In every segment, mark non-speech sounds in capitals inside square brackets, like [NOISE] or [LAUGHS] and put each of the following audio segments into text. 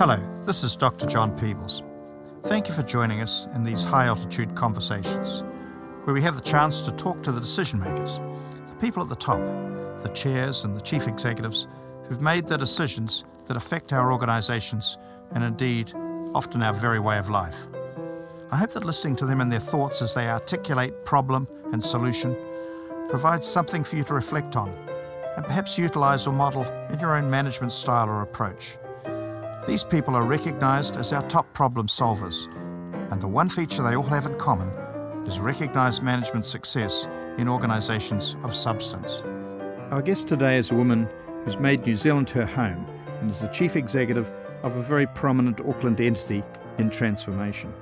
Hello, this is Dr. John Peebles. Thank you for joining us in these high altitude conversations, where we have the chance to talk to the decision makers, the people at the top, the chairs and the chief executives who've made the decisions that affect our organisations and indeed often our very way of life. I hope that listening to them and their thoughts as they articulate problem and solution provides something for you to reflect on and perhaps utilise or model in your own management style or approach. These people are recognised as our top problem solvers, and the one feature they all have in common is recognised management success in organisations of substance. Our guest today is a woman who's made New Zealand her home and is the chief executive of a very prominent Auckland entity in transformation.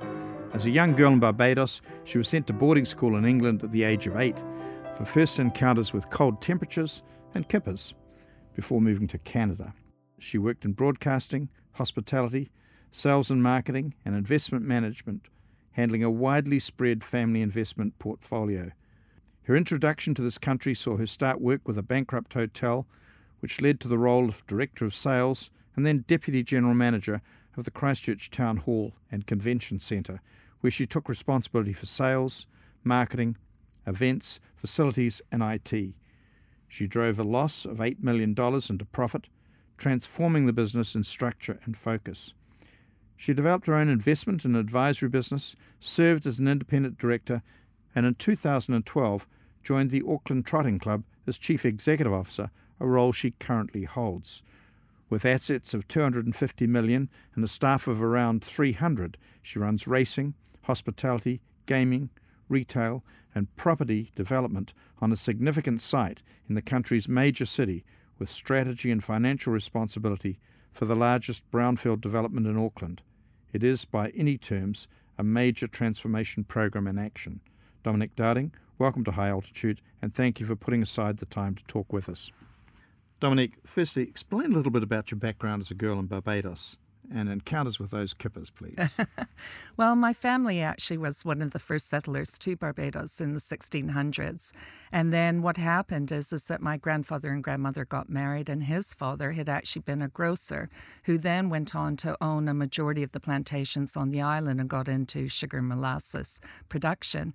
As a young girl in Barbados, she was sent to boarding school in England at the age of eight for first encounters with cold temperatures and kippers before moving to Canada. She worked in broadcasting, hospitality, sales and marketing, and investment management, handling a widely spread family investment portfolio. Her introduction to this country saw her start work with a bankrupt hotel, which led to the role of Director of Sales and then Deputy General Manager of the Christchurch Town Hall and Convention Centre, where she took responsibility for sales, marketing, events, facilities, and IT. She drove a loss of $8 million into profit, transforming the business in structure and focus. She developed her own investment and advisory business, served as an independent director, and in 2012 joined the Auckland Trotting Club as Chief Executive Officer, a role she currently holds. With assets of 250 million and a staff of around 300, she runs racing, hospitality, gaming, retail, and property development on a significant site in the country's major city with strategy and financial responsibility for the largest brownfield development in Auckland. It is, by any terms, a major transformation program in action. Dominique Dowding, welcome to High Altitude and thank you for putting aside the time to talk with us. Dominique, firstly, explain a little bit about your background as a girl in Barbados and encounters with those kippers, please? [LAUGHS] well, my family actually was one of the first settlers to Barbados in the 1600s. And then what happened is, is that my grandfather and grandmother got married, and his father had actually been a grocer who then went on to own a majority of the plantations on the island and got into sugar and molasses production.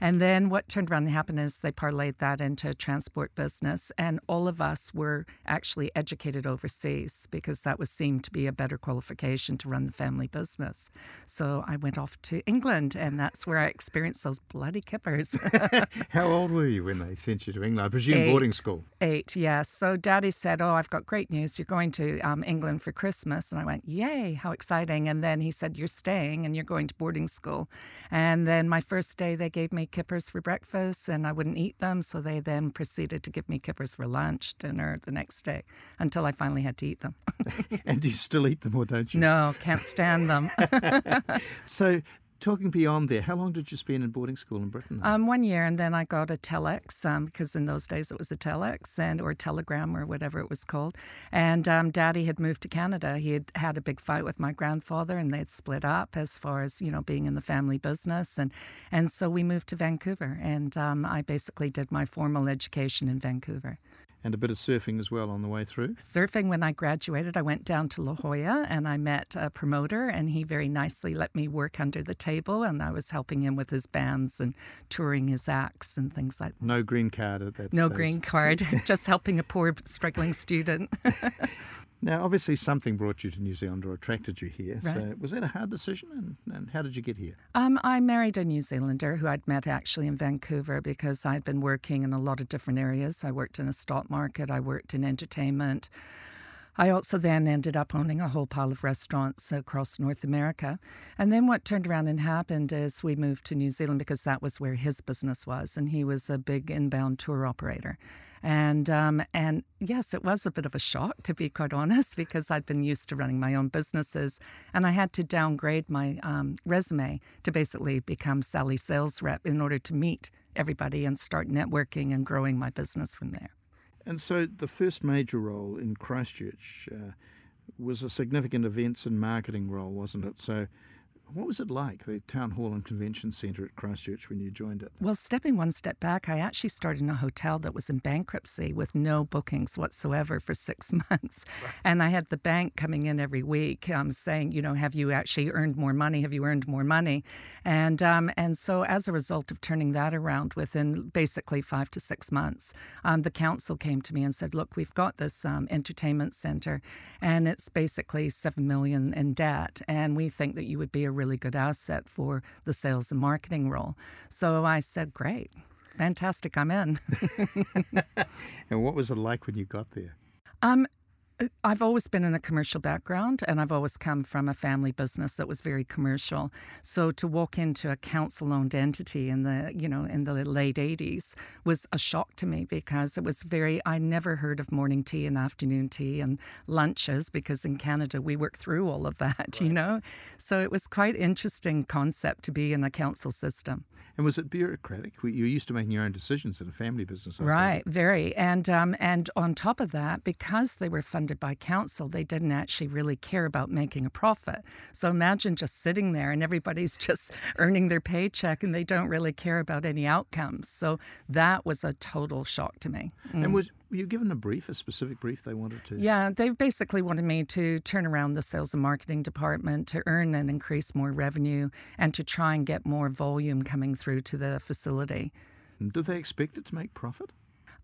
And then what turned around and happened is they parlayed that into a transport business, and all of us were actually educated overseas because that was seen to be a better qualification to run the family business. So I went off to England, and that's where I experienced those bloody kippers. [LAUGHS] How old were you when they sent you to England? I presume Eight. boarding school. Eight, yes. So Daddy said, "Oh, I've got great news. You're going to um, England for Christmas," and I went, "Yay! How exciting!" And then he said, "You're staying, and you're going to boarding school." And then my first day, they gave me kippers for breakfast and I wouldn't eat them. So they then proceeded to give me kippers for lunch, dinner the next day until I finally had to eat them. [LAUGHS] and do you still eat them or don't you? No, can't stand them. [LAUGHS] so talking beyond there, how long did you spend in boarding school in Britain? Um, one year, and then I got a telex um, because in those days it was a telex and or telegram or whatever it was called. And um, Daddy had moved to Canada. He had had a big fight with my grandfather, and they'd split up as far as you know being in the family business, and and so we moved to Vancouver, and um, I basically did my formal education in Vancouver and a bit of surfing as well on the way through? Surfing, when I graduated, I went down to La Jolla and I met a promoter, and he very nicely let me work under the table, and I was helping him with his bands and touring his acts and things like that. No green card at that No stage. green card, [LAUGHS] just helping a poor, struggling student. [LAUGHS] Now, obviously, something brought you to New Zealand or attracted you here. Right. So, was that a hard decision? And, and how did you get here? Um, I married a New Zealander who I'd met actually in Vancouver because I'd been working in a lot of different areas. I worked in a stock market, I worked in entertainment. I also then ended up owning a whole pile of restaurants across North America. And then what turned around and happened is we moved to New Zealand because that was where his business was, and he was a big inbound tour operator. And um, and yes, it was a bit of a shock to be quite honest, because I'd been used to running my own businesses, and I had to downgrade my um, resume to basically become Sally sales rep in order to meet everybody and start networking and growing my business from there. And so, the first major role in Christchurch uh, was a significant events and marketing role, wasn't it? So, What was it like, the Town Hall and Convention Centre at Christchurch, when you joined it? Well, stepping one step back, I actually started in a hotel that was in bankruptcy with no bookings whatsoever for six [LAUGHS] months. Right. And I had the bank coming in every week um, saying, you know, have you actually earned more money? Have you earned more money? And, um, and so, as a result of turning that around within basically five to six months, um, the council came to me and said, look, we've got this um, entertainment centre and it's basically seven million in debt. And we think that you would be a really good asset for the sales and marketing role. So I said, great, fantastic, I'm in. [LAUGHS] and what was it like when you got there? Um, I've always been in a commercial background and I've always come from a family business that was very commercial. So to walk into a council owned entity in the, you know, in the late 80s was a shock to me because it was very I never heard of morning tea and afternoon tea and lunches because in Canada we work through all of that, right. you know. So it was quite interesting concept to be in a council system. And was it bureaucratic? You're used to making your own decisions in a family business, right? Very, and um, and on top of that, because they were funded by council, they didn't actually really care about making a profit. So imagine just sitting there and everybody's [LAUGHS] just earning their paycheck, and they don't really care about any outcomes. So that was a total shock to me. Mm. And was were you given a brief, a specific brief they wanted to? Yeah, they basically wanted me to turn around the sales and marketing department to earn and increase more revenue and to try and get more volume coming through to the facility. Did they expect it to make profit?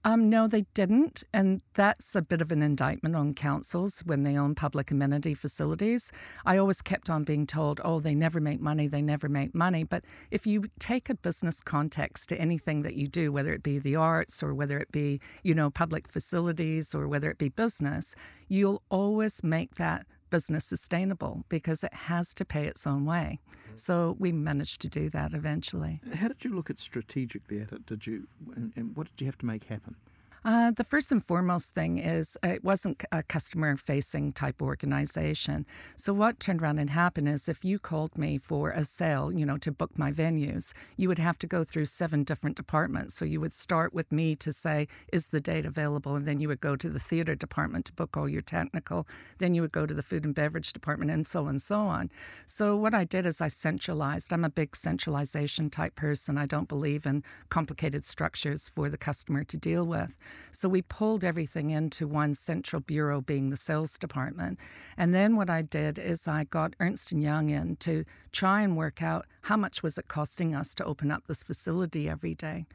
Um, no, they didn't. And that's a bit of an indictment on councils when they own public amenity facilities. I always kept on being told, oh, they never make money, they never make money. But if you take a business context to anything that you do, whether it be the arts or whether it be, you know, public facilities or whether it be business, you'll always make that business sustainable because it has to pay its own way. Mm-hmm. So we managed to do that eventually. How did you look at strategically at it? Did you, and, and what did you have to make happen? Uh, the first and foremost thing is uh, it wasn't a customer facing type organization. So, what turned around and happened is if you called me for a sale, you know, to book my venues, you would have to go through seven different departments. So, you would start with me to say, is the date available? And then you would go to the theater department to book all your technical. Then you would go to the food and beverage department and so on and so on. So, what I did is I centralized. I'm a big centralization type person. I don't believe in complicated structures for the customer to deal with. So we pulled everything into one central bureau, being the sales department. And then what I did is I got Ernst & Young in to try and work out how much was it costing us to open up this facility every day.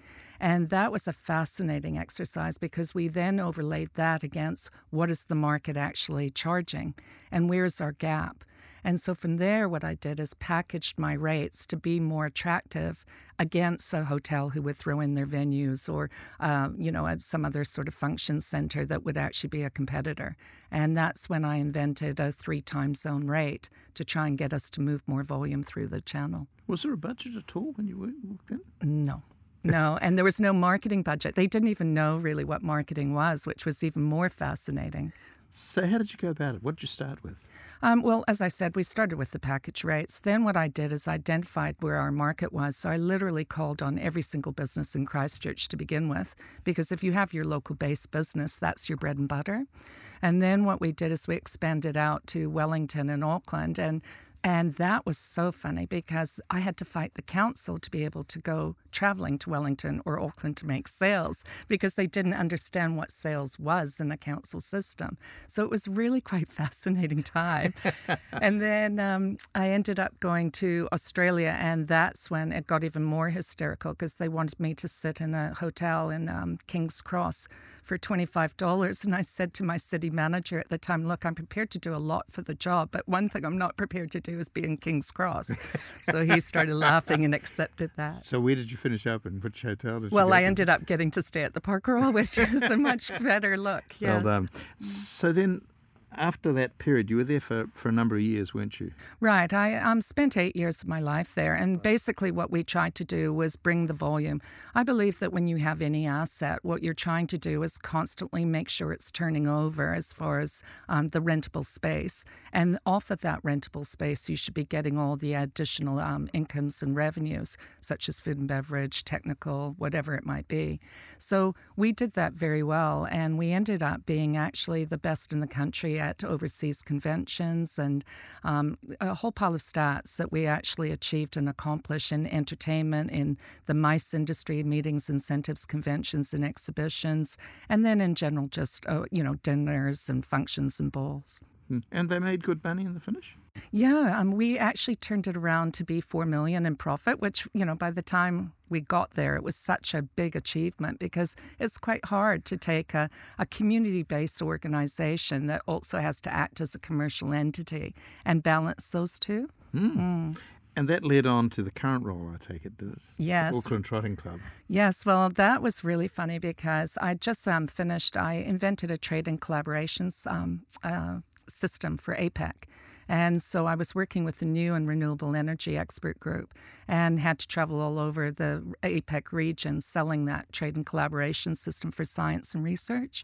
And that was a fascinating exercise because we then overlaid that against what is the market actually charging and where's our gap. And so from there, what I did is packaged my rates to be more attractive against a hotel who would throw in their venues or, uh, you know, at some other sort of function center that would actually be a competitor. And that's when I invented a three time zone rate to try and get us to move more volume through the channel. Was there a budget at all when you walked in? No. No, and there was no marketing budget. They didn't even know really what marketing was, which was even more fascinating. So, how did you go about it? What did you start with? Um, well, as I said, we started with the package rates. Then, what I did is identified where our market was. So, I literally called on every single business in Christchurch to begin with, because if you have your local based business, that's your bread and butter. And then, what we did is we expanded out to Wellington and Auckland. And and that was so funny because I had to fight the council to be able to go traveling to Wellington or Auckland to make sales because they didn't understand what sales was in a council system. So it was really quite [LAUGHS] fascinating time. and then um, I ended up going to Australia, and that's when it got even more hysterical because they wanted me to sit in a hotel in um, King's Cross for $25. And I said to my city manager at the time, Look, I'm prepared to do a lot for the job, but one thing I'm not prepared to do is be in King's Cross. so he started laughing and accepted that. So where did you finish up and which hotel did well, you I ended up getting to stay at the Park Royal, which is a much [LAUGHS] better look. Yes. Well done. So then after that period, you were there for, for a number of years, weren't you? Right. I um, spent eight years of my life there. And basically, what we tried to do was bring the volume. I believe that when you have any asset, what you're trying to do is constantly make sure it's turning over as far as um, the rentable space. And off of that rentable space, you should be getting all the additional um, incomes and revenues, such as food and beverage, technical, whatever it might be. So we did that very well. And we ended up being actually the best in the country at overseas conventions and um, a whole pile of stats that we actually achieved and accomplished in entertainment, in the MICE industry, meetings, incentives, conventions, and exhibitions, and then in general, just, uh, you know, dinners and functions and balls. Hmm. And they made good money in the finish? Yeah, um, we actually turned it around to be four million in profit, which you know by the time we got there, it was such a big achievement because it's quite hard to take a, a community-based organization that also has to act as a commercial entity and balance those two. Mm. Mm. And that led on to the current role, I take it, does yes. Auckland Trotting Club. Yes, well, that was really funny because I just um, finished, I invented a trade and collaborations um, uh, system for APEC. And so I was working with the new and renewable energy expert group and had to travel all over the APEC region selling that trade and collaboration system for science and research.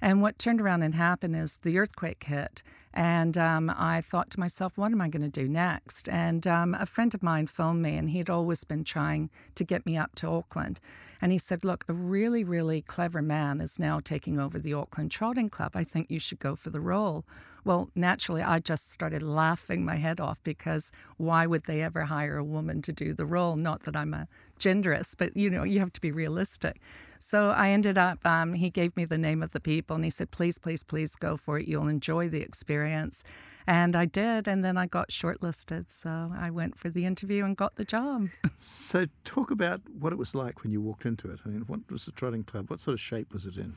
And what turned around and happened is the earthquake hit. And um, I thought to myself, what am I going to do next? And um, a friend of mine phoned me, and he'd always been trying to get me up to Auckland. And he said, Look, a really, really clever man is now taking over the Auckland Trotting Club. I think you should go for the role. Well, naturally, I just started laughing my head off because why would they ever hire a woman to do the role? Not that I'm a genderist, but you know, you have to be realistic. So I ended up, um, he gave me the name of the people and he said, please, please, please go for it. You'll enjoy the experience. And I did. And then I got shortlisted. So I went for the interview and got the job. so talk about what it was like when you walked into it. I mean, what was the trotting club? What sort of shape was it in?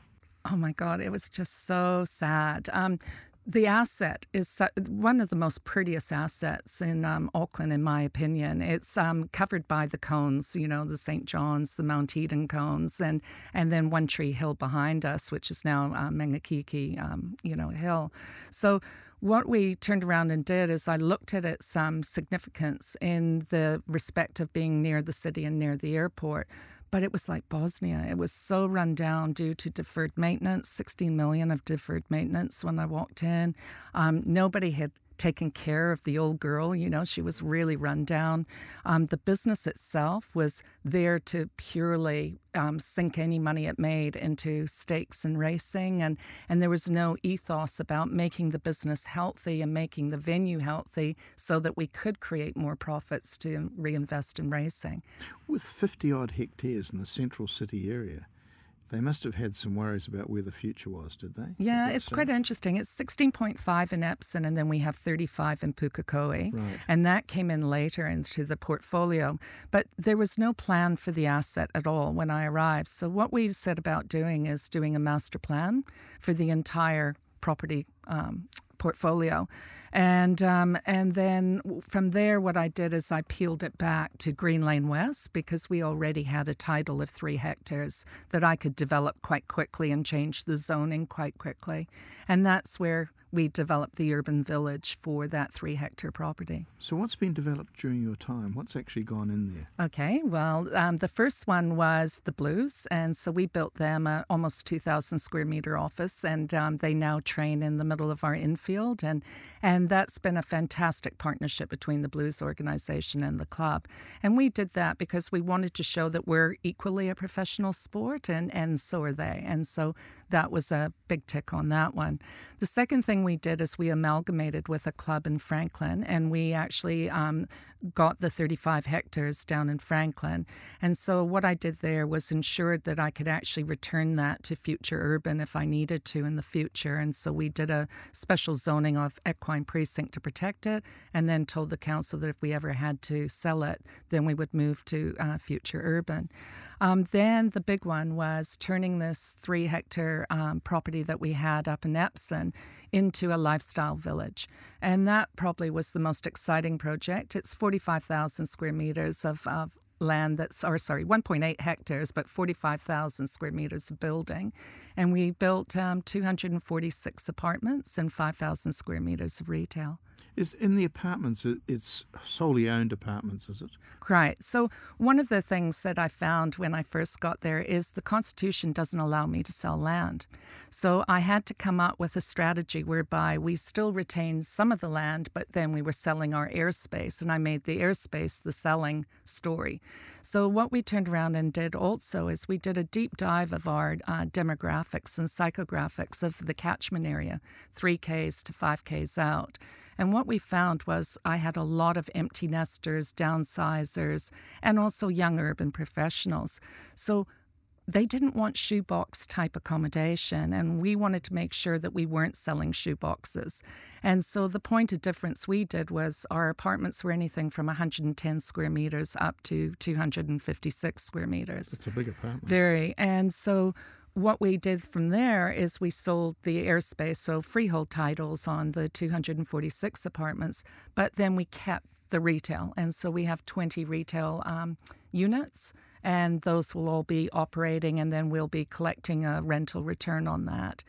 Oh my God, it was just so sad. Um, the asset is one of the most prettiest assets in um, Auckland, in my opinion. It's um, covered by the cones, you know, the St. John's, the Mount Eden cones, and and then One Tree Hill behind us, which is now uh, Maungakiekie, um, you know, hill. So what we turned around and did is I looked at its um, significance in the respect of being near the city and near the airport, but it was like Bosnia. It was so run down due to deferred maintenance, 16 million of deferred maintenance when I walked in. Um, nobody had taken care of the old girl. You know, she was really run down. Um, the business itself was there to purely um, sink any money it made into stakes and racing, and and there was no ethos about making the business healthy and making the venue healthy, so that we could create more profits to reinvest in racing. With fifty odd hectares in the central city area, they must have had some worries about where the future was, did they? Yeah, it's quite interesting. It's 16.5 in Epsom, and then we have 35 in Pukekohe. Right. And that came in later into the portfolio. But there was no plan for the asset at all when I arrived. So, what we set about doing is doing a master plan for the entire property um, portfolio. And um, and then from there, what I did is I peeled it back to Green Lane West because we already had a title of three hectares that I could develop quite quickly and change the zoning quite quickly. And that's where we developed the urban village for that three hectare property. So, what's been developed during your time? What's actually gone in there? Okay, well, um, the first one was the Blues, and so we built them a almost 2,000 square meter office, and um, they now train in the middle of our infield, and and that's been a fantastic partnership between the Blues organization and the club. And we did that because we wanted to show that we're equally a professional sport, and and so are they, and so that was a big tick on that one. The second thing we did is we amalgamated with a club in Franklin, and we actually um, got the 35 hectares down in Franklin. And so what I did there was ensured that I could actually return that to future urban if I needed to in the future. And so we did a special zoning of equine precinct to protect it, and then told the council that if we ever had to sell it, then we would move to uh, future urban. Um, then the big one was turning this three hectare um, property that we had up in Epsom into a lifestyle village. And that probably was the most exciting project. It's 45,000 square meters of, of land that's, or sorry, 1.8 hectares, but 45,000 square meters of building. And we built um, 246 apartments and 5,000 square meters of retail. Is in the apartments, it's solely owned apartments, is it? Right. So, one of the things that I found when I first got there is the Constitution doesn't allow me to sell land. So, I had to come up with a strategy whereby we still retained some of the land, but then we were selling our airspace. And I made the airspace the selling story. So, what we turned around and did also is we did a deep dive of our uh, demographics and psychographics of the catchment area, 3Ks to 5Ks out. And what we found was I had a lot of empty nesters, downsizers, and also young urban professionals. So, they didn't want shoebox type accommodation, and we wanted to make sure that we weren't selling shoeboxes. And so the point of difference we did was our apartments were anything from 110 square meters up to 256 square meters. It's a big apartment. Very. And so what we did from there is we sold the airspace, so freehold titles on the 246 apartments, but then we kept the retail. And so we have 20 retail um, units and those will all be operating, and then we'll be collecting a rental return on that.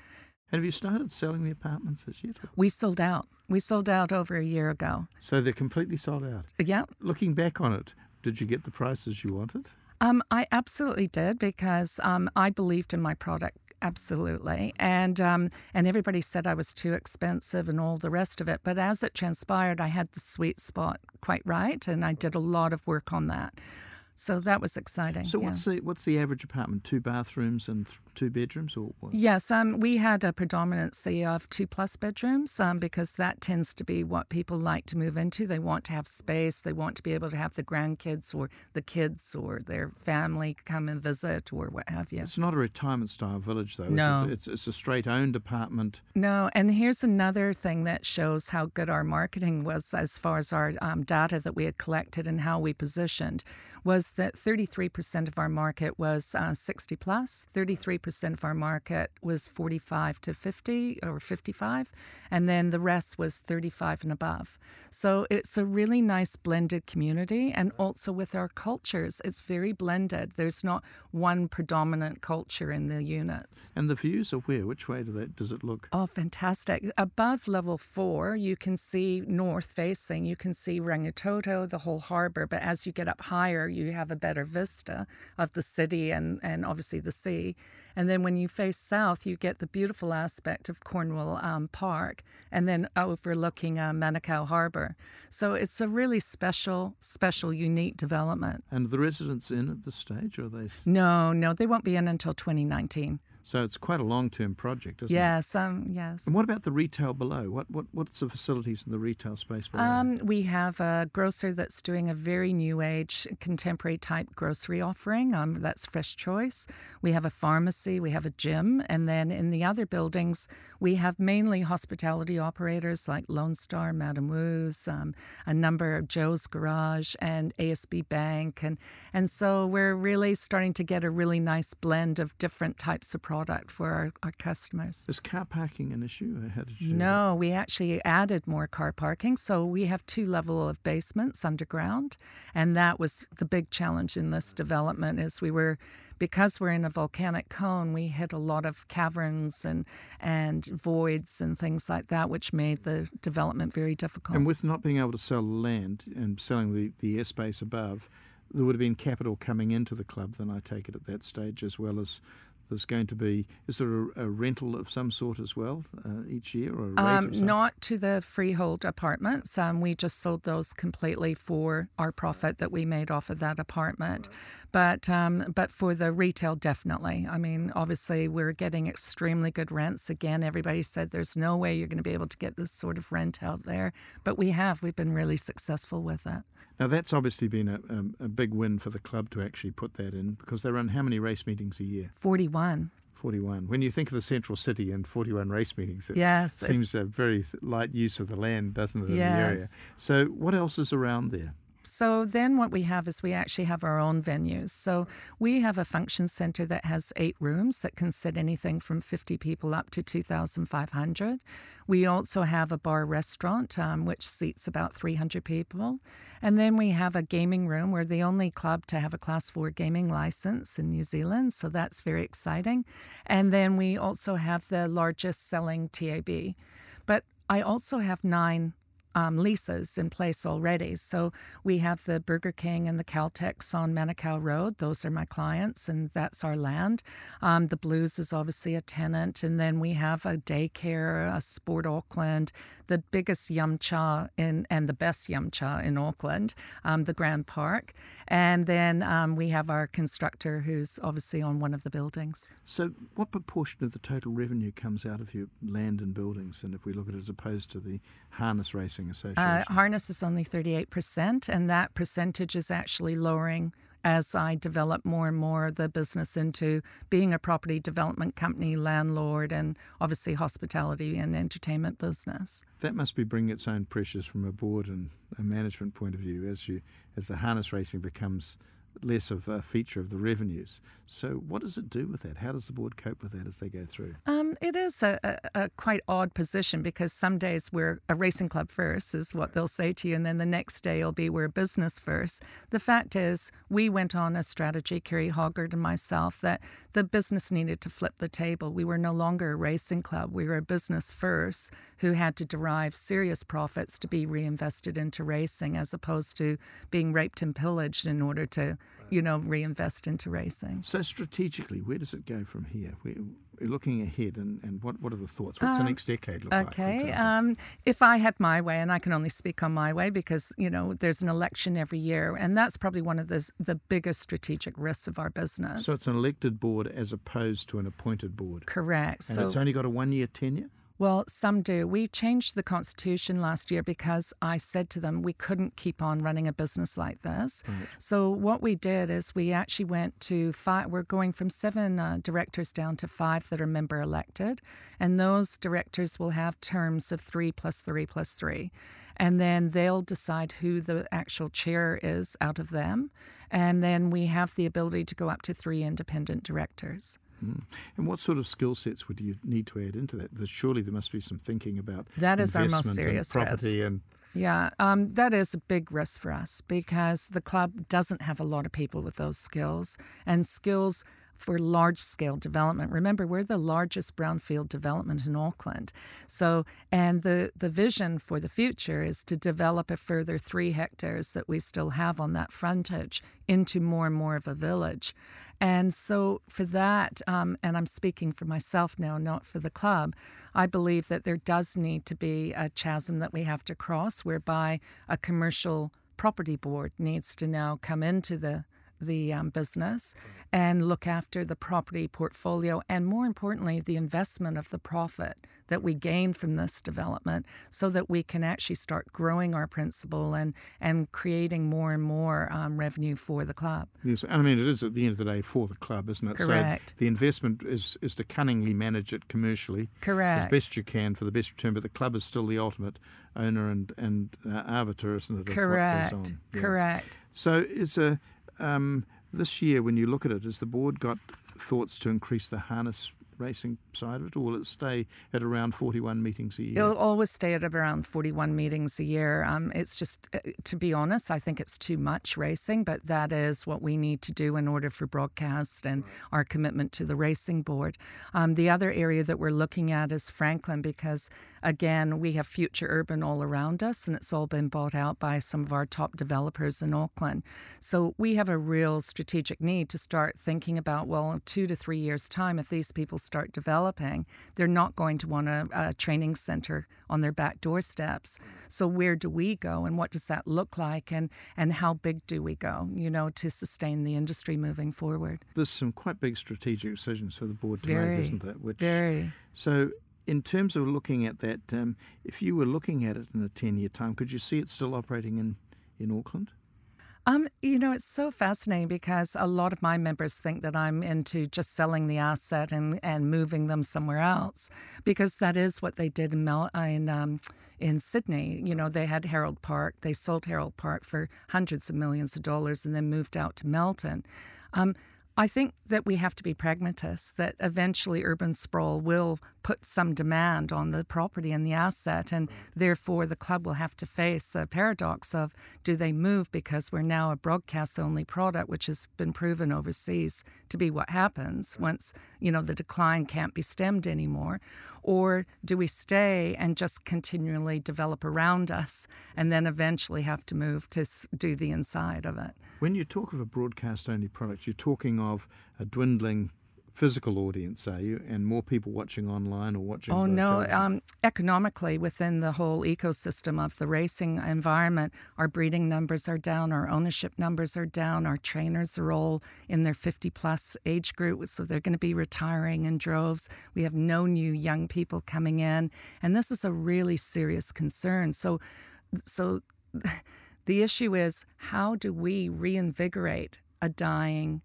And have you started selling the apartments this year? We sold out. We sold out over a year ago. So they're completely sold out. Yeah. Looking back on it, did you get the prices you wanted? Um, I absolutely did because um, I believed in my product absolutely, and um, and everybody said I was too expensive and all the rest of it. But as it transpired, I had the sweet spot quite right, and I did a lot of work on that. So that was exciting. So yeah. what's the what's the average apartment? Two bathrooms and th- two bedrooms, or what? Yes, um, we had a predominancy of two plus bedrooms um, because that tends to be what people like to move into. They want to have space. They want to be able to have the grandkids or the kids or their family come and visit or what have you. It's not a retirement style village though. No, it? it's it's a straight owned apartment. No, and here's another thing that shows how good our marketing was as far as our um, data that we had collected and how we positioned was that 33% of our market was uh, 60 plus, 33% of our market was 45 to 50 or 55, and then the rest was 35 and above. So it's a really nice blended community, and also with our cultures, it's very blended. There's not one predominant culture in the units. And the views are where? Which way do that, does it look? Oh, fantastic. Above level four, you can see north facing, you can see Rangitoto, the whole harbor, but as you get up higher, you have a better vista of the city and, and obviously the sea. And then when you face south, you get the beautiful aspect of Cornwall um, Park and then overlooking uh, Manukau Harbor. So it's a really special, special, unique development. And the residents in at this stage, are they? No, no, they won't be in until 2019. So it's quite a long term project, isn't yes, it? Um, yes. And what about the retail below? What what what's the facilities in the retail space below? Um, we have a grocer that's doing a very new age, contemporary type grocery offering. Um, that's Fresh Choice. We have a pharmacy, we have a gym, and then in the other buildings, we have mainly hospitality operators like Lone Star, Madame Wu's, um, a number of Joe's Garage, and ASB Bank, and and so we're really starting to get a really nice blend of different types of product for our, our customers. Is car parking an issue? How did you no, we actually added more car parking. So we have two level of basements underground. And that was the big challenge in this development is we were because we're in a volcanic cone, we hit a lot of caverns and and voids and things like that, which made the development very difficult. And with not being able to sell land and selling the, the airspace above, there would have been capital coming into the club, then I take it at that stage, as well as there's going to be is there a, a rental of some sort as well uh, each year or um, not to the freehold apartments. Um, we just sold those completely for our profit that we made off of that apartment. But um, but for the retail definitely. I mean obviously we're getting extremely good rents. Again everybody said there's no way you're going to be able to get this sort of rent out there but we have. We've been really successful with it now that's obviously been a, a, a, big win for the club to actually put that in because they run how many race meetings a year? 41. 41. When you think of the central city and 41 race meetings, it yes, seems a very light use of the land, doesn't it, in yes. the area? So what else is around there? So then what we have is we actually have our own venues. So we have a function center that has eight rooms that can sit anything from 50 people up to 2,500. We also have a bar restaurant, um, which seats about 300 people. And then we have a gaming room. We're the only club to have a class four gaming license in New Zealand. So that's very exciting. And then we also have the largest selling TAB. But I also have nine um, leases in place already. So we have the Burger King and the Caltex on Manukau Road. Those are my clients, and that's our land. Um, the Blues is obviously a tenant, and then we have a daycare, a Sport Auckland, the biggest yum cha in and the best yum cha in Auckland, um, the Grand Park, and then um, we have our constructor who's obviously on one of the buildings. So, what proportion of the total revenue comes out of your land and buildings? And if we look at it as opposed to the harness racing association, uh, harness is only thirty eight percent, and that percentage is actually lowering as I develop more and more the business into being a property development company, landlord, and obviously hospitality and entertainment business. That must be bringing its own pressures from a board and a management point of view as you as the harness racing becomes less of a feature of the revenues. So, what does it do with that? How does the board cope with that as they go through? Um, it is a, a, a, quite odd position because some days we're a racing club first, is what they'll say to you, and then the next day it'll be we're a business first. The fact is, we went on a strategy, Kerry Hoggard and myself, that the business needed to flip the table. We were no longer a racing club, we were a business first who had to derive serious profits to be reinvested into racing as opposed to being raped and pillaged in order to you know, reinvest into racing. So strategically, where does it go from here? We're, looking ahead, and, and what, what are the thoughts? What's um, the next decade look okay. like? Okay, um, if I had my way, and I can only speak on my way because you know there's an election every year, and that's probably one of the the biggest strategic risks of our business. So it's an elected board as opposed to an appointed board. Correct. And so it's only got a one year tenure. Well, some do. We changed the constitution last year because I said to them we couldn't keep on running a business like this. Right. So what we did is we actually went to five. We're going from seven uh, directors down to five that are member elected, and those directors will have terms of three plus three plus three, and then they'll decide who the actual chair is out of them, and then we have the ability to go up to three independent directors. Mm. And what sort of skill sets would you need to add into that? surely there must be some thinking about that is our most serious property risk. and yeah, um, that is a big risk for us because the club doesn't have a lot of people with those skills, and skills for large scale development. Remember, we're the largest brownfield development in Auckland. So, and the, the vision for the future is to develop a further three hectares that we still have on that frontage into more and more of a village. And so, for that, um, and I'm speaking for myself now, not for the club, I believe that there does need to be a chasm that we have to cross whereby a commercial property board needs to now come into the the um, business and look after the property portfolio and more importantly the investment of the profit that we gain from this development so that we can actually start growing our principal and and creating more and more um, revenue for the club. Yes and i mean it is at the end of the day for the club isn't it? Correct. so the investment is is to cunningly manage it commercially correct. as best you can for the best return but the club is still the ultimate owner and and uh, arbiter isn't it correct. yeah. correct. So it's a um, this year, when you look at it, has the board got thoughts to increase the harness racing side of it, or will it stay at around 41 meetings a year? It'll always stay at around 41 meetings a year. Um, it's just, uh, to be honest, I think it's too much racing, but that is what we need to do in order for broadcast and our commitment to the racing board. Um, the other area that we're looking at is Franklin, because again, we have future urban all around us, and it's all been bought out by some of our top developers in Auckland. So we have a real strategic need to start thinking about, well, two to three years' time, if these people start developing, they're not going to want a, a training center on their back doorsteps. So where do we go, and what does that look like, and and how big do we go? You know, to sustain the industry moving forward. There's some quite big strategic decisions for the board to very, make, isn't there? Which very. So in terms of looking at that, um, if you were looking at it in a 10 year time, could you see it still operating in, in Auckland? Um, you know, it's so fascinating because a lot of my members think that I'm into just selling the asset and, and moving them somewhere else, because that is what they did in Mel- in, um, in Sydney. You know, they had Harold Park, they sold Harold Park for hundreds of millions of dollars, and then moved out to Melton. Um, I think that we have to be pragmatists, that eventually urban sprawl will put some demand on the property and the asset, and mm. therefore the club will have to face a paradox of do they move because we're now a broadcast only product, which has been proven overseas to be what happens once, you know, the decline can't be stemmed anymore, or do we stay and just continually develop around us and then eventually have to move to do the inside of it? When you talk of a broadcast only product, you're talking of a dwindling physical audience, are you? And more people watching online or watching? Oh no! Um, economically, within the whole ecosystem of the racing environment, our breeding numbers are down, our ownership numbers are down, our trainers are all in their 50 plus age group, so they're going to be retiring in droves. We have no new young people coming in, and this is a really serious concern. So, so. [LAUGHS] The issue is how do we reinvigorate a dying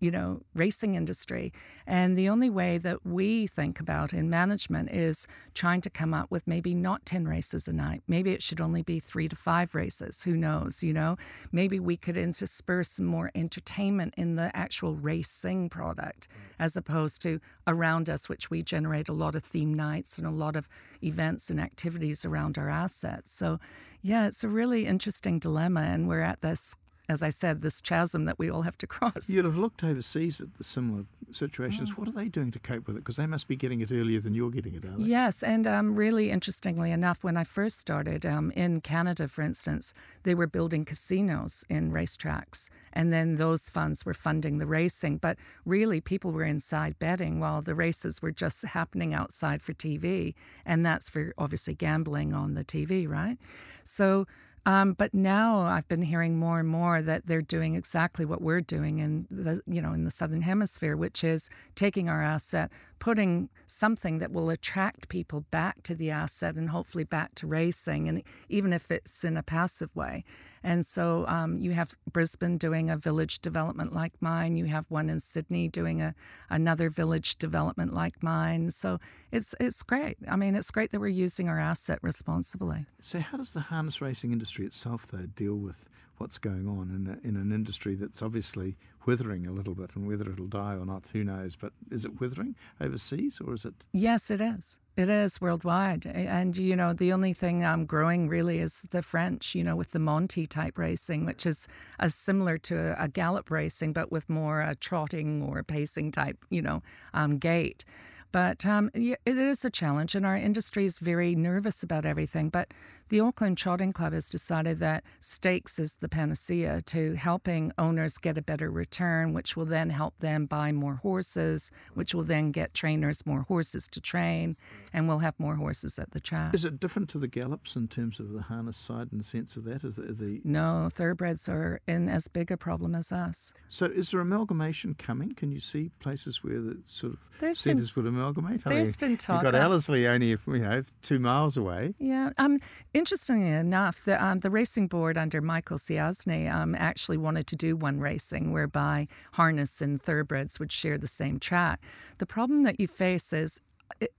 you know, racing industry. And the only way that we think about in management is trying to come up with maybe not 10 races a night. Maybe it should only be three to five races. Who knows, you know? Maybe we could intersperse some more entertainment in the actual racing product mm. as opposed to around us, which we generate a lot of theme nights and a lot of events and activities around our assets. So, yeah, it's a really interesting dilemma. And we're at this as I said, this chasm that we all have to cross. You'd have looked overseas at the similar situations. Mm. What are they doing to cope with it? Because they must be getting it earlier than you're getting it, are they? Yes, and um, really interestingly enough, when I first started um, in Canada, for instance, they were building casinos in racetracks, and then those funds were funding the racing. But really, people were inside betting while the races were just happening outside for TV, and that's for obviously gambling on the TV, right? So um, but now I've been hearing more and more that they're doing exactly what we're doing in the you know in the southern hemisphere, which is taking our asset, putting something that will attract people back to the asset and hopefully back to racing, and even if it's in a passive way. And so um, you have Brisbane doing a village development like mine. You have one in Sydney doing a another village development like mine. So it's it's great. I mean, it's great that we're using our asset responsibly. So how does the harness racing industry itself, though, deal with what's going on in, a, in an industry that's obviously withering a little bit, and whether it'll die or not, who knows? But is it withering overseas, or is it? Yes, it is. It is worldwide, and you know the only thing um, growing really is the French. You know, with the monté type racing, which is uh, similar to a, a, gallop racing, but with more a trotting or pacing type, you know, um, gait. But um, it is a challenge, and our industry is very nervous about everything. But the Auckland Trotting Club has decided that stakes is the panacea to helping owners get a better return, which will then help them buy more horses, which will then get trainers more horses to train, and we'll have more horses at the track. Is it different to the gallops in terms of the harness side in the sense of that? Is the, the... No, thoroughbreds are in as big a problem as us. So is there amalgamation coming? Can you see places where the sort of there's centres would amalgamate? There's I mean, been talk. You've got Ellerslie only, you know, two miles away. Yeah. Um, Interestingly enough, the, um, the racing board under Michael Ciasne um, actually wanted to do one racing whereby harness and thoroughbreds would share the same track. The problem that you face is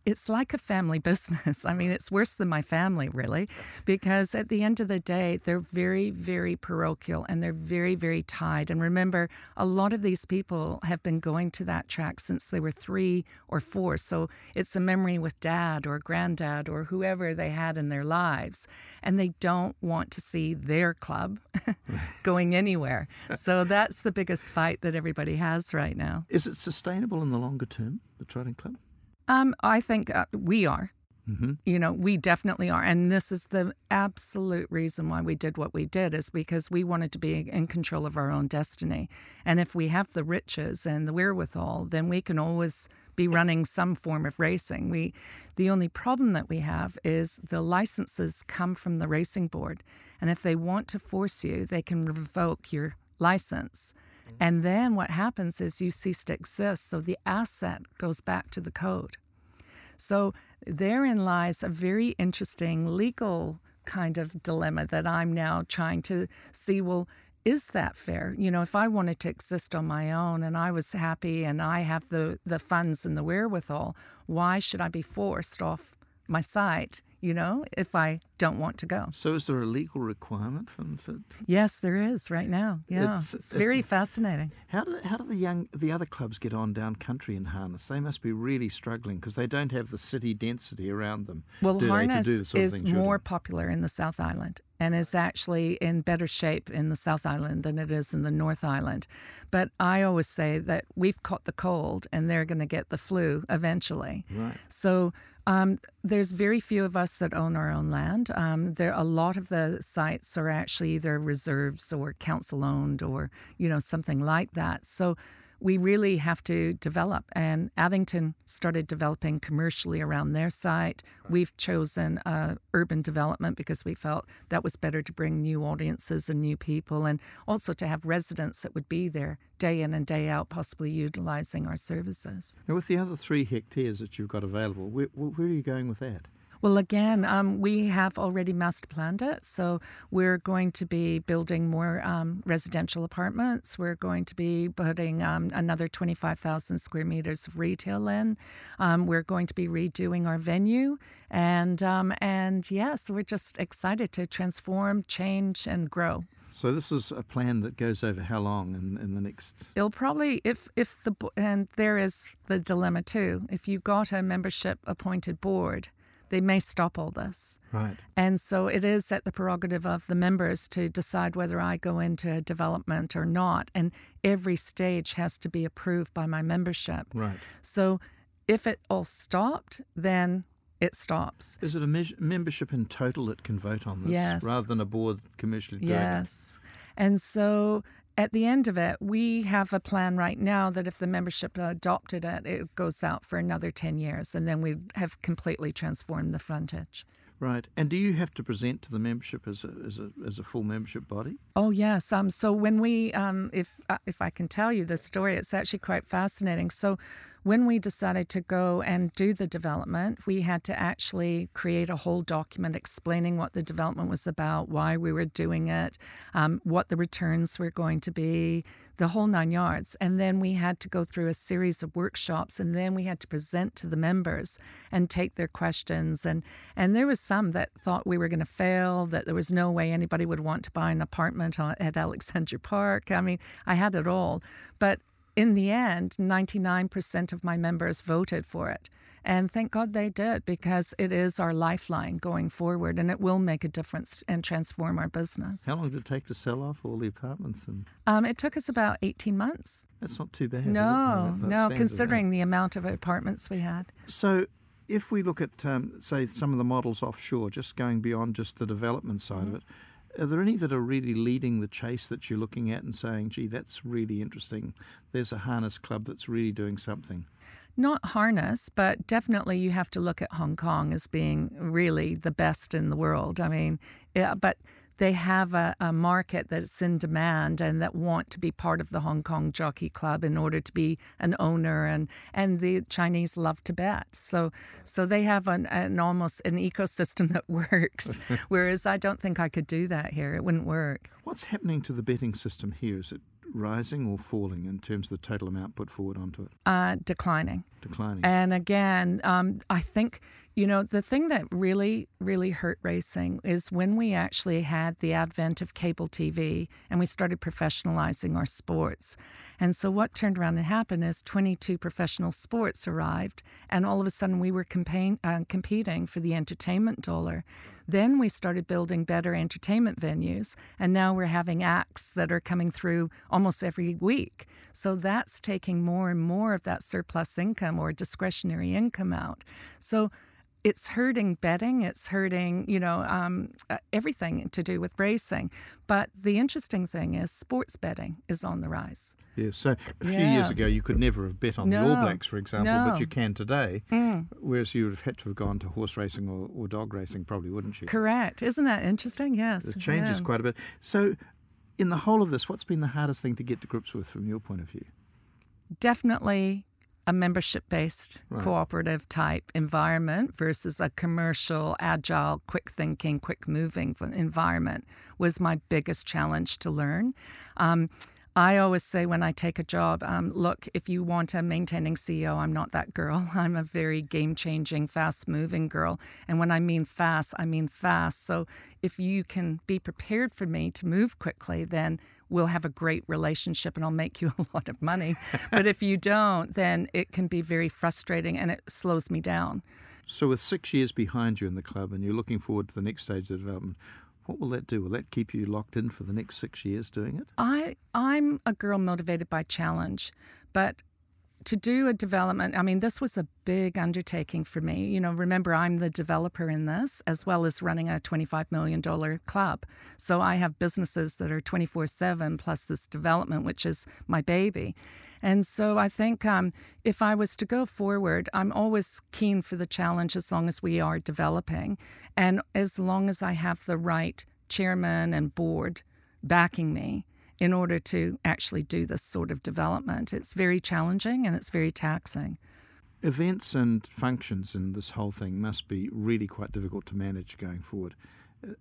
it's like a family [LAUGHS] business. I mean, it's worse than my family, really, because at the end of the day, they're very, very parochial and they're very, very tied. And remember, a lot of these people have been going to that track since they were three or four. So it's a memory with dad or granddad or whoever they had in their lives. And they don't want to see their club [LAUGHS] going anywhere. So that's the biggest fight that everybody has right now. Is it sustainable in the longer term, the trotting club? Um, I think uh, we are. Mm-hmm. You know, we definitely are. And this is the absolute reason why we did what we did is because we wanted to be in control of our own destiny. And if we have the riches and the wherewithal, then we can always be running some form of racing. We the only problem that we have is the licenses come from the racing board. And if they want to force you, they can revoke your license. And then what happens is you cease to exist. So the asset goes back to the code. So therein lies a very interesting legal kind of dilemma that I'm now trying to see well, is that fair? You know, if I wanted to exist on my own and I was happy and I have the, the funds and the wherewithal, why should I be forced off my site, you know, if I don't want to go. So, is there a legal requirement for them to? Yes, there is right now. Yeah, It's- it's, very it's- fascinating. How do how do the young the other clubs get on down country in harness? They must be really struggling because they don't have the city density around them. Well, do harness do the sort is more popular in the South Island and is actually in better shape in the South Island than it is in the North Island. But I always say that we've caught the cold and they're going to get the flu eventually. Right. So um, there's very few of us that own our own land. Um, there a lot of the sites are actually either reserves or council owned or you know something like that. So we really have to develop. And Addington started developing commercially around their site. We've chosen uh, urban development because we felt that was better to bring new audiences and new people, and also to have residents that would be there day in and day out, possibly utilizing our services. Now, with the other three hectares that you've got available, where, where are you going with that? Well, again, um, we have already master planned it. So we're going to be building more um, residential apartments. We're going to be putting um, another 25,000 square meters of retail in. Um, we're going to be redoing our venue. And, um, and yes, we're just excited to transform, change, and grow. So this is a plan that goes over how long in, in the next? It'll probably if if the and there is the dilemma too. If you got a membership appointed board, they may stop all this. Right. And so it is at the prerogative of the members to decide whether I go into a development or not. And every stage has to be approved by my membership. Right. So if it all stopped, then it stops. Is it a meas membership in total that can vote on this Yes. rather than a board commercially doing it? Yes. And so at the end of it, we have a plan right now that if the membership adopted it, it goes out for another 10 years and then we have completely transformed the frontage. Right. And do you have to present to the membership as a, as a, as a full membership body? Oh yes. Um. So when we, um, if uh, if I can tell you the story, it's actually quite fascinating. So when we decided to go and do the development, we had to actually create a whole document explaining what the development was about, why we were doing it, um, what the returns were going to be, the whole nine yards. And then we had to go through a series of workshops, and then we had to present to the members and take their questions. And and there was some that thought we were going to fail, that there was no way anybody would want to buy an apartment at Alexandra Park. I mean, I had it all, but in the end, 99% of my members voted for it. And thank God they did because it is our lifeline going forward and it will make a difference and transform our business. How long did it take to sell off all the apartments? And Um, it took us about 18 months. that's not too bad. No, no, considering the amount of apartments we had. So, if we look at, um, say, some of the models offshore, just going beyond just the development side Mm-hmm. of it, are there any that are really leading the chase that you're looking at and saying, gee, that's really interesting? There's a harness club that's really doing something. Not harness, but definitely you have to look at Hong Kong as being really the best in the world. I mean, yeah, but they have a, a market that's in demand and that want to be part of the Hong Kong Jockey Club in order to be an owner and and the Chinese love to bet. So so they have an, an almost an ecosystem that [LAUGHS] works. [LAUGHS] Whereas I don't think I could do that here. It wouldn't work. What's happening to the betting system here? Is it rising or falling in terms of the total amount put forward onto it? Uh, declining. Declining. And again, um, I think, you know, the thing that really, really hurt racing is when we actually had the advent of cable TV and we started professionalizing our sports. And so what turned around and happened is 22 professional sports arrived, and all of a sudden we were campaign, uh, competing for the entertainment dollar. Then we started building better entertainment venues, and now we're having acts that are coming through almost every week. So that's taking more and more of that surplus income or discretionary income out. So it's hurting betting, it's hurting, you know, um, uh, everything to do with racing. But the interesting thing is sports betting is on the rise. Yes. So a few Yeah. years ago, you could never have bet on the All Blacks, for example, No. but you can today. Whereas you would have had to have gone to horse racing or, or dog racing, probably, wouldn't you? Correct. Isn't that interesting? Yes. It changes Yeah. quite a bit. So, in the whole of this, what's been the hardest thing to get to grips with from your point of view? definitely a membership based Right. cooperative type environment versus a commercial, agile, quick thinking, quick moving environment was my biggest challenge to learn. Um, I always say when I take a job, um, look, if you want a maintaining CEO, I'm not that girl. [LAUGHS] I'm a very game changing, fast moving girl. And when I mean fast, I mean fast. So if you can be prepared for me to move quickly, then we'll have a great relationship and I'll make you [LAUGHS] a lot of money. but if you don't, then it can be very frustrating and it slows me down. So, with six years behind you in the club and you're looking forward to the next stage of development, what will that do? Will that keep you locked in for the next six years doing it? I I'm a girl motivated by challenge, but to do a development, I mean, this was a big undertaking for me. You know, remember, I'm the developer in this as well as running a $25 million club. So I have businesses that are 24 7 plus this development, which is my baby. And so I think um, if I was to go forward, I'm always keen for the challenge as long as we are developing and as long as I have the right chairman and board backing me in order to actually do this sort of development. It's very challenging and it's very taxing. Events and functions in this whole thing must be really quite difficult to manage going forward.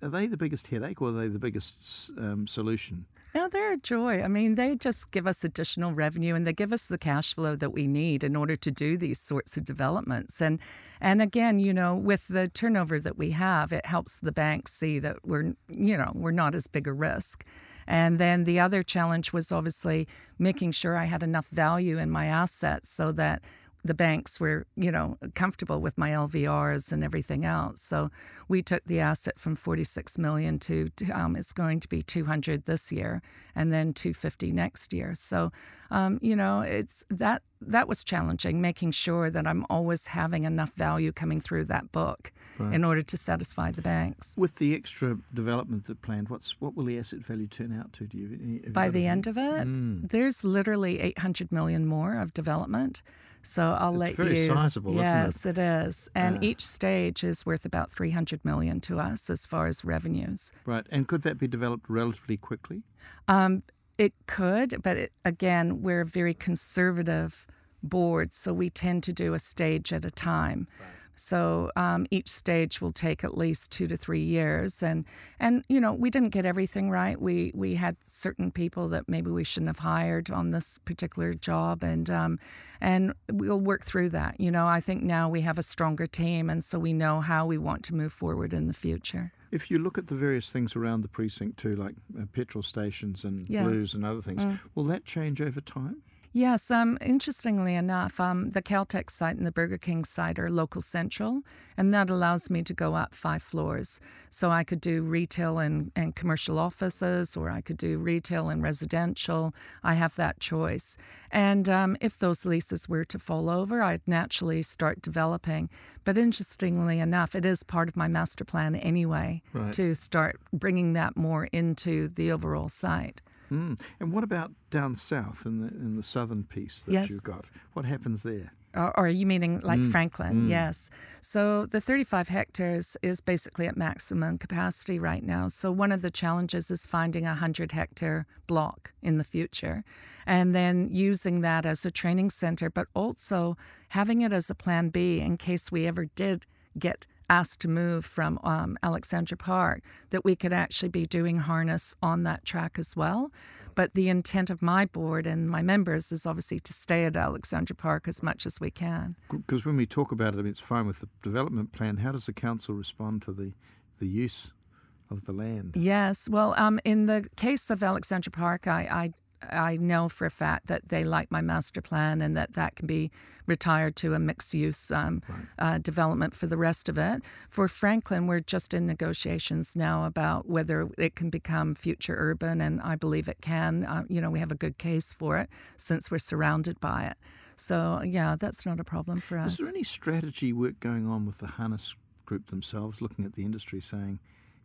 Are they the biggest headache or are they the biggest um, solution? No, they're a joy. I mean, they just give us additional revenue and they give us the cash flow that we need in order to do these sorts of developments. And and again, you know, with the turnover that we have, it helps the banks see that we're you know, we're not as big a risk. And then the other challenge was obviously making sure I had enough value in my assets so that the banks were, you know, comfortable with my LVRs and everything else. So we took the asset from 46 million to um, it's going to be 200 this year, and then 250 next year. So, um, you know, it's that that was challenging, making sure that I'm always having enough value coming through that book right. in order to satisfy the banks. With the extra development that planned, what's what will the asset value turn out to? Do you? By the end of it, mm. there's literally 800 million more of development. So I'll it's let very you. sizable, yes, it? Yes, it is, and uh, each stage is worth about three hundred million to us as far as revenues. Right, and could that be developed relatively quickly? Um, it could, but it, again, we're a very conservative board, so we tend to do a stage at a time. Right. So um, each stage will take at least two to three years, and and you know we didn't get everything right. We we had certain people that maybe we shouldn't have hired on this particular job, and um, and we'll work through that. You know, I think now we have a stronger team, and so we know how we want to move forward in the future. If you look at the various things around the precinct too, like uh, petrol stations and yeah. blues and other things, mm. will that change over time? Yes, um, interestingly enough, um, the Caltex site and the Burger King site are local central, and that allows me to go up five floors. So I could do retail and, and commercial offices, or I could do retail and residential. I have that choice. And um, if those leases were to fall over, I'd naturally start developing. But interestingly enough, it is part of my master plan anyway right. to start bringing that more into the overall site. Mm. And what about down south in the in the southern piece that yes. you've got? What happens there? Or, or are you meaning like mm. Franklin? Mm. Yes. So the 35 hectares is basically at maximum capacity right now. So one of the challenges is finding a 100 hectare block in the future and then using that as a training center, but also having it as a plan B in case we ever did get asked to move from um, Alexandra Park, that we could actually be doing harness on that track as well. But the intent of my board and my members is obviously to stay at Alexandra Park as much as we can. Because when we talk about it, I mean, it's fine with the development plan. How does the council respond to the, the use of the land? Yes. Well, um, in the case of Alexandra Park, I, I I know for a fact that they like my master plan and that that can be retired to a mixed use um, right. uh, development for the rest of it. For Franklin, we're just in negotiations now about whether it can become future urban, and I believe it can. Uh, you know, we have a good case for it since we're surrounded by it. So, yeah, that's not a problem for us. Is there any strategy work going on with the harness group themselves, looking at the industry, saying,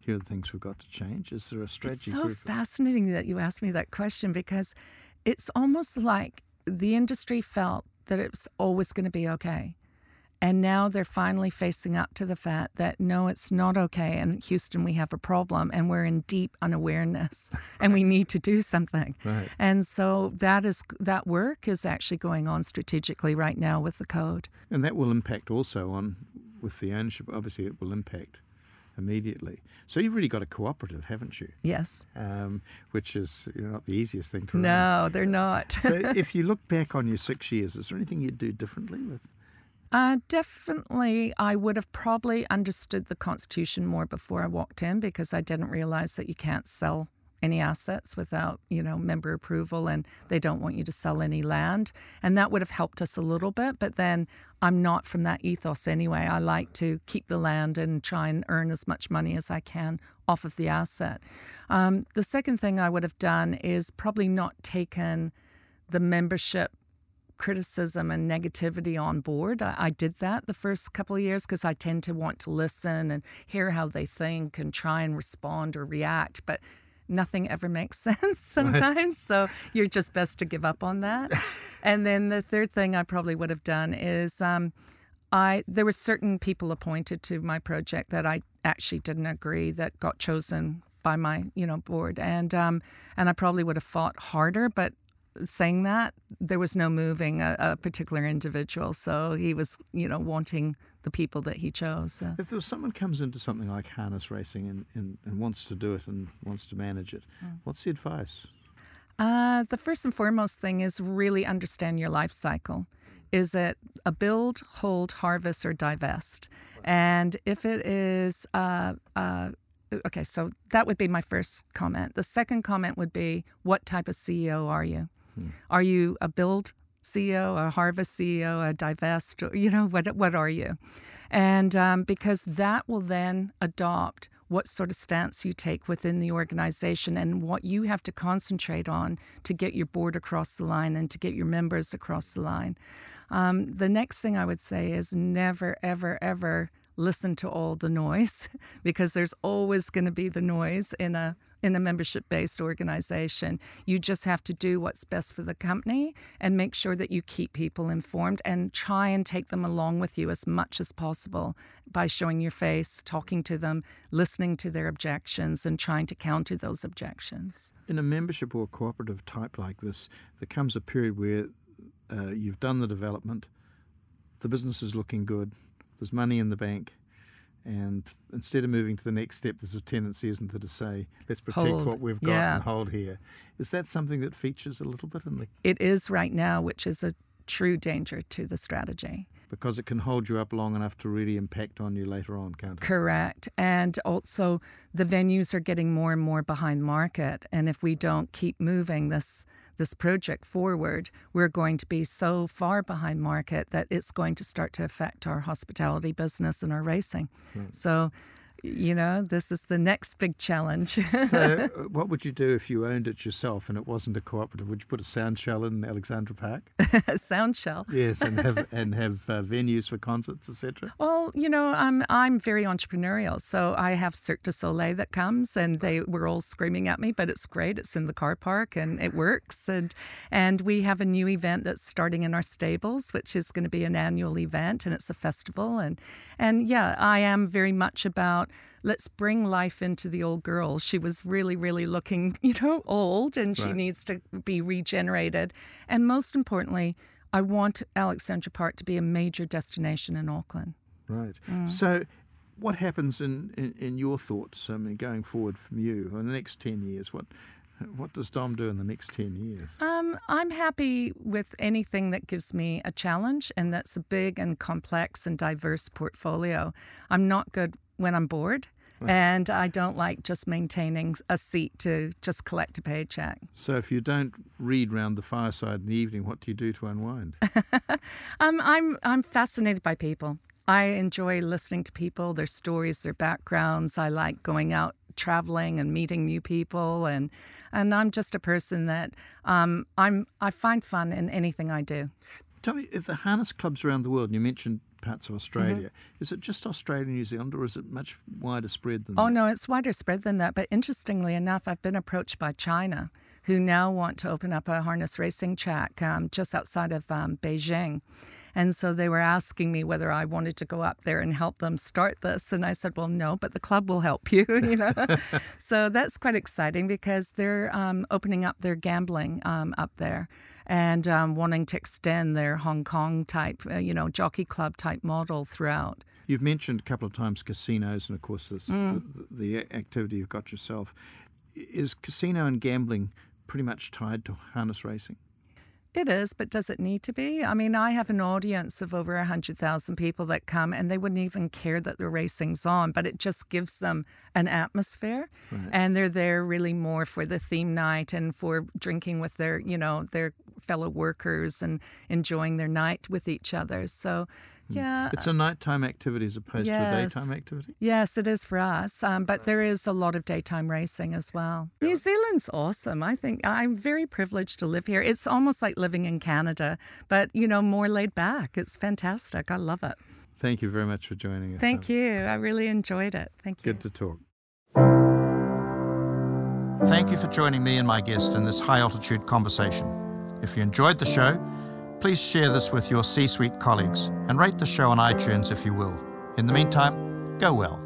here are the things we've got to change? Is there a strategy? It's so fascinating that you asked me that question because it's almost like the industry felt that it's always going to be okay. And now they're finally facing up to the fact that no, it's not okay. And Houston, we have a problem and we're in deep unawareness [LAUGHS] and we need to do something. Right. And so that is that work is actually going on strategically right now with the code. And that will impact also on with the ownership. Obviously, it will impact immediately. So you've really got a cooperative, haven't you? Yes. Um, which is you know, not the easiest thing to run. No, they're not. so [LAUGHS] if you look back on your six years, is there anything you'd do differently with? Uh, definitely, I would have probably understood the Constitution more before I walked in because I didn't realize that you can't sell any assets without you know member approval and they don't want you to sell any land and that would have helped us a little bit but then i'm not from that ethos anyway i like to keep the land and try and earn as much money as i can off of the asset um, the second thing i would have done is probably not taken the membership criticism and negativity on board. I, I did that the first couple of years because I tend to want to listen and hear how they think and try and respond or react. But nothing ever makes [LAUGHS] sense [LAUGHS] sometimes. so you're just best to give up on that. [LAUGHS] and then the third thing I probably would have done is um, I there were certain people appointed to my project that I actually didn't agree that got chosen by my you know board and um, and I probably would have fought harder but saying that, there was no moving a, a, particular individual. So he was, you know, wanting the people that he chose. So. If was someone comes into something like harness racing and, and, and wants to do it and wants to manage it, mm. what's the advice? Uh, the first and foremost thing is really understand your life cycle. Is it a build, hold, harvest, or divest? And if it is, uh, uh, okay, so that would be my first comment. The second comment would be, what type of CEO are you? Hmm. Are you a build CEO, a harvest CEO, a divest? You know, what, what are you? And um, because that will then adopt what sort of stance you take within the organization and what you have to concentrate on to get your board across the line and to get your members across the line. Um, the next thing I would say is never, ever, ever listen to all the noise [LAUGHS] because there's always going to be the noise in a in a membership based organization. You just have to do what's best for the company and make sure that you keep people informed and try and take them along with you as much as possible by showing your face, talking to them, listening to their objections, and trying to counter those objections. In a membership or cooperative type like this, there comes a period where uh, you've done the development, the business is looking good, there's money in the bank and instead of moving to the next step, there's a tendency, isn't there, to say, let's protect hold. what we've got yeah. and hold here. Is that something that features a little bit in the. It is right now, which is a true danger to the strategy. Because it can hold you up long enough to really impact on you later on, can't it? Correct. And also, the venues are getting more and more behind market. And if we don't keep moving this this project forward, we're going to be so far behind market that it's going to start to affect our hospitality business and our racing. Right. So you know, this is the next big challenge. so, [LAUGHS] uh, what would you do if you owned it yourself and it wasn't a cooperative? Would you put a sound shell in Alexandra Park? [LAUGHS] a sound shell. Yes, and have [LAUGHS] and have uh, venues for concerts, etc. Well, you know, I'm I'm very entrepreneurial, so I have Cirque du Soleil that comes, and they were all screaming at me, but it's great. It's in the car park and it works, and and we have a new event that's starting in our stables, which is going to be an annual event, and it's a festival, and and yeah, I am very much about let's bring life into the old girl. She was really, really looking, [LAUGHS] you know, old and she right. needs to be regenerated. And most importantly, I want Alexandra Park to be a major destination in Auckland. Right. Mm. So, what happens in, in, in, your thoughts, I mean, going forward from you in the next 10 years? What what does Dom do in the next 10 years? Um, I'm happy with anything that gives me a challenge and that's a big and complex and diverse portfolio. I'm not good when I'm bored. And I don't like just maintaining a seat to just collect a paycheck. So, if you don't read round the fireside in the evening, what do you do to unwind? [LAUGHS] um, I'm I'm fascinated by people. I enjoy listening to people, their stories, their backgrounds. I like going out traveling and meeting new people, and and I'm just a person that um, I'm I find fun in anything I do. Tell me, if the harness clubs around the world, and you mentioned parts of Australia. Mm-hmm. Is it just Australia, and New Zealand, or is it much wider spread than that? oh, that? no, it's wider spread than that. But interestingly enough, I've been approached by China, who now want to open up a harness racing track um, just outside of um, Beijing. And so they were asking me whether I wanted to go up there and help them start this. And I said, well, no, but the club will help you, [LAUGHS] you know. [LAUGHS] so that's quite exciting because they're um, opening up their gambling um, up there and um, wanting to extend their Hong Kong type, uh, you know, jockey club type model throughout. You've mentioned a couple of times casinos and, of course, this, Mm. the, the activity you've got yourself. Is casino and gambling pretty much tied to harness racing? It is, but does it need to be? I mean, I have an audience of over 100,000 people that come and they wouldn't even care that the racing's on, but it just gives them an atmosphere. And they're there really more for the theme night and for drinking with their, you know, their fellow workers and enjoying their night with each other. So, yeah. It's a nighttime activity as opposed to a daytime activity? Yes, it is for us, um, but there is a lot of daytime racing as well. New Zealand's awesome. I think I'm very privileged to live here. It's almost like living in Canada, but you know, more laid back. It's fantastic. I love it. Thank you very much for joining us. Thank you. I really enjoyed it. Thank you. Good to talk. Thank you for joining me and my guest in this high altitude conversation. If you enjoyed the show, please share this with your C suite colleagues and rate the show on iTunes if you will. In the meantime, go well.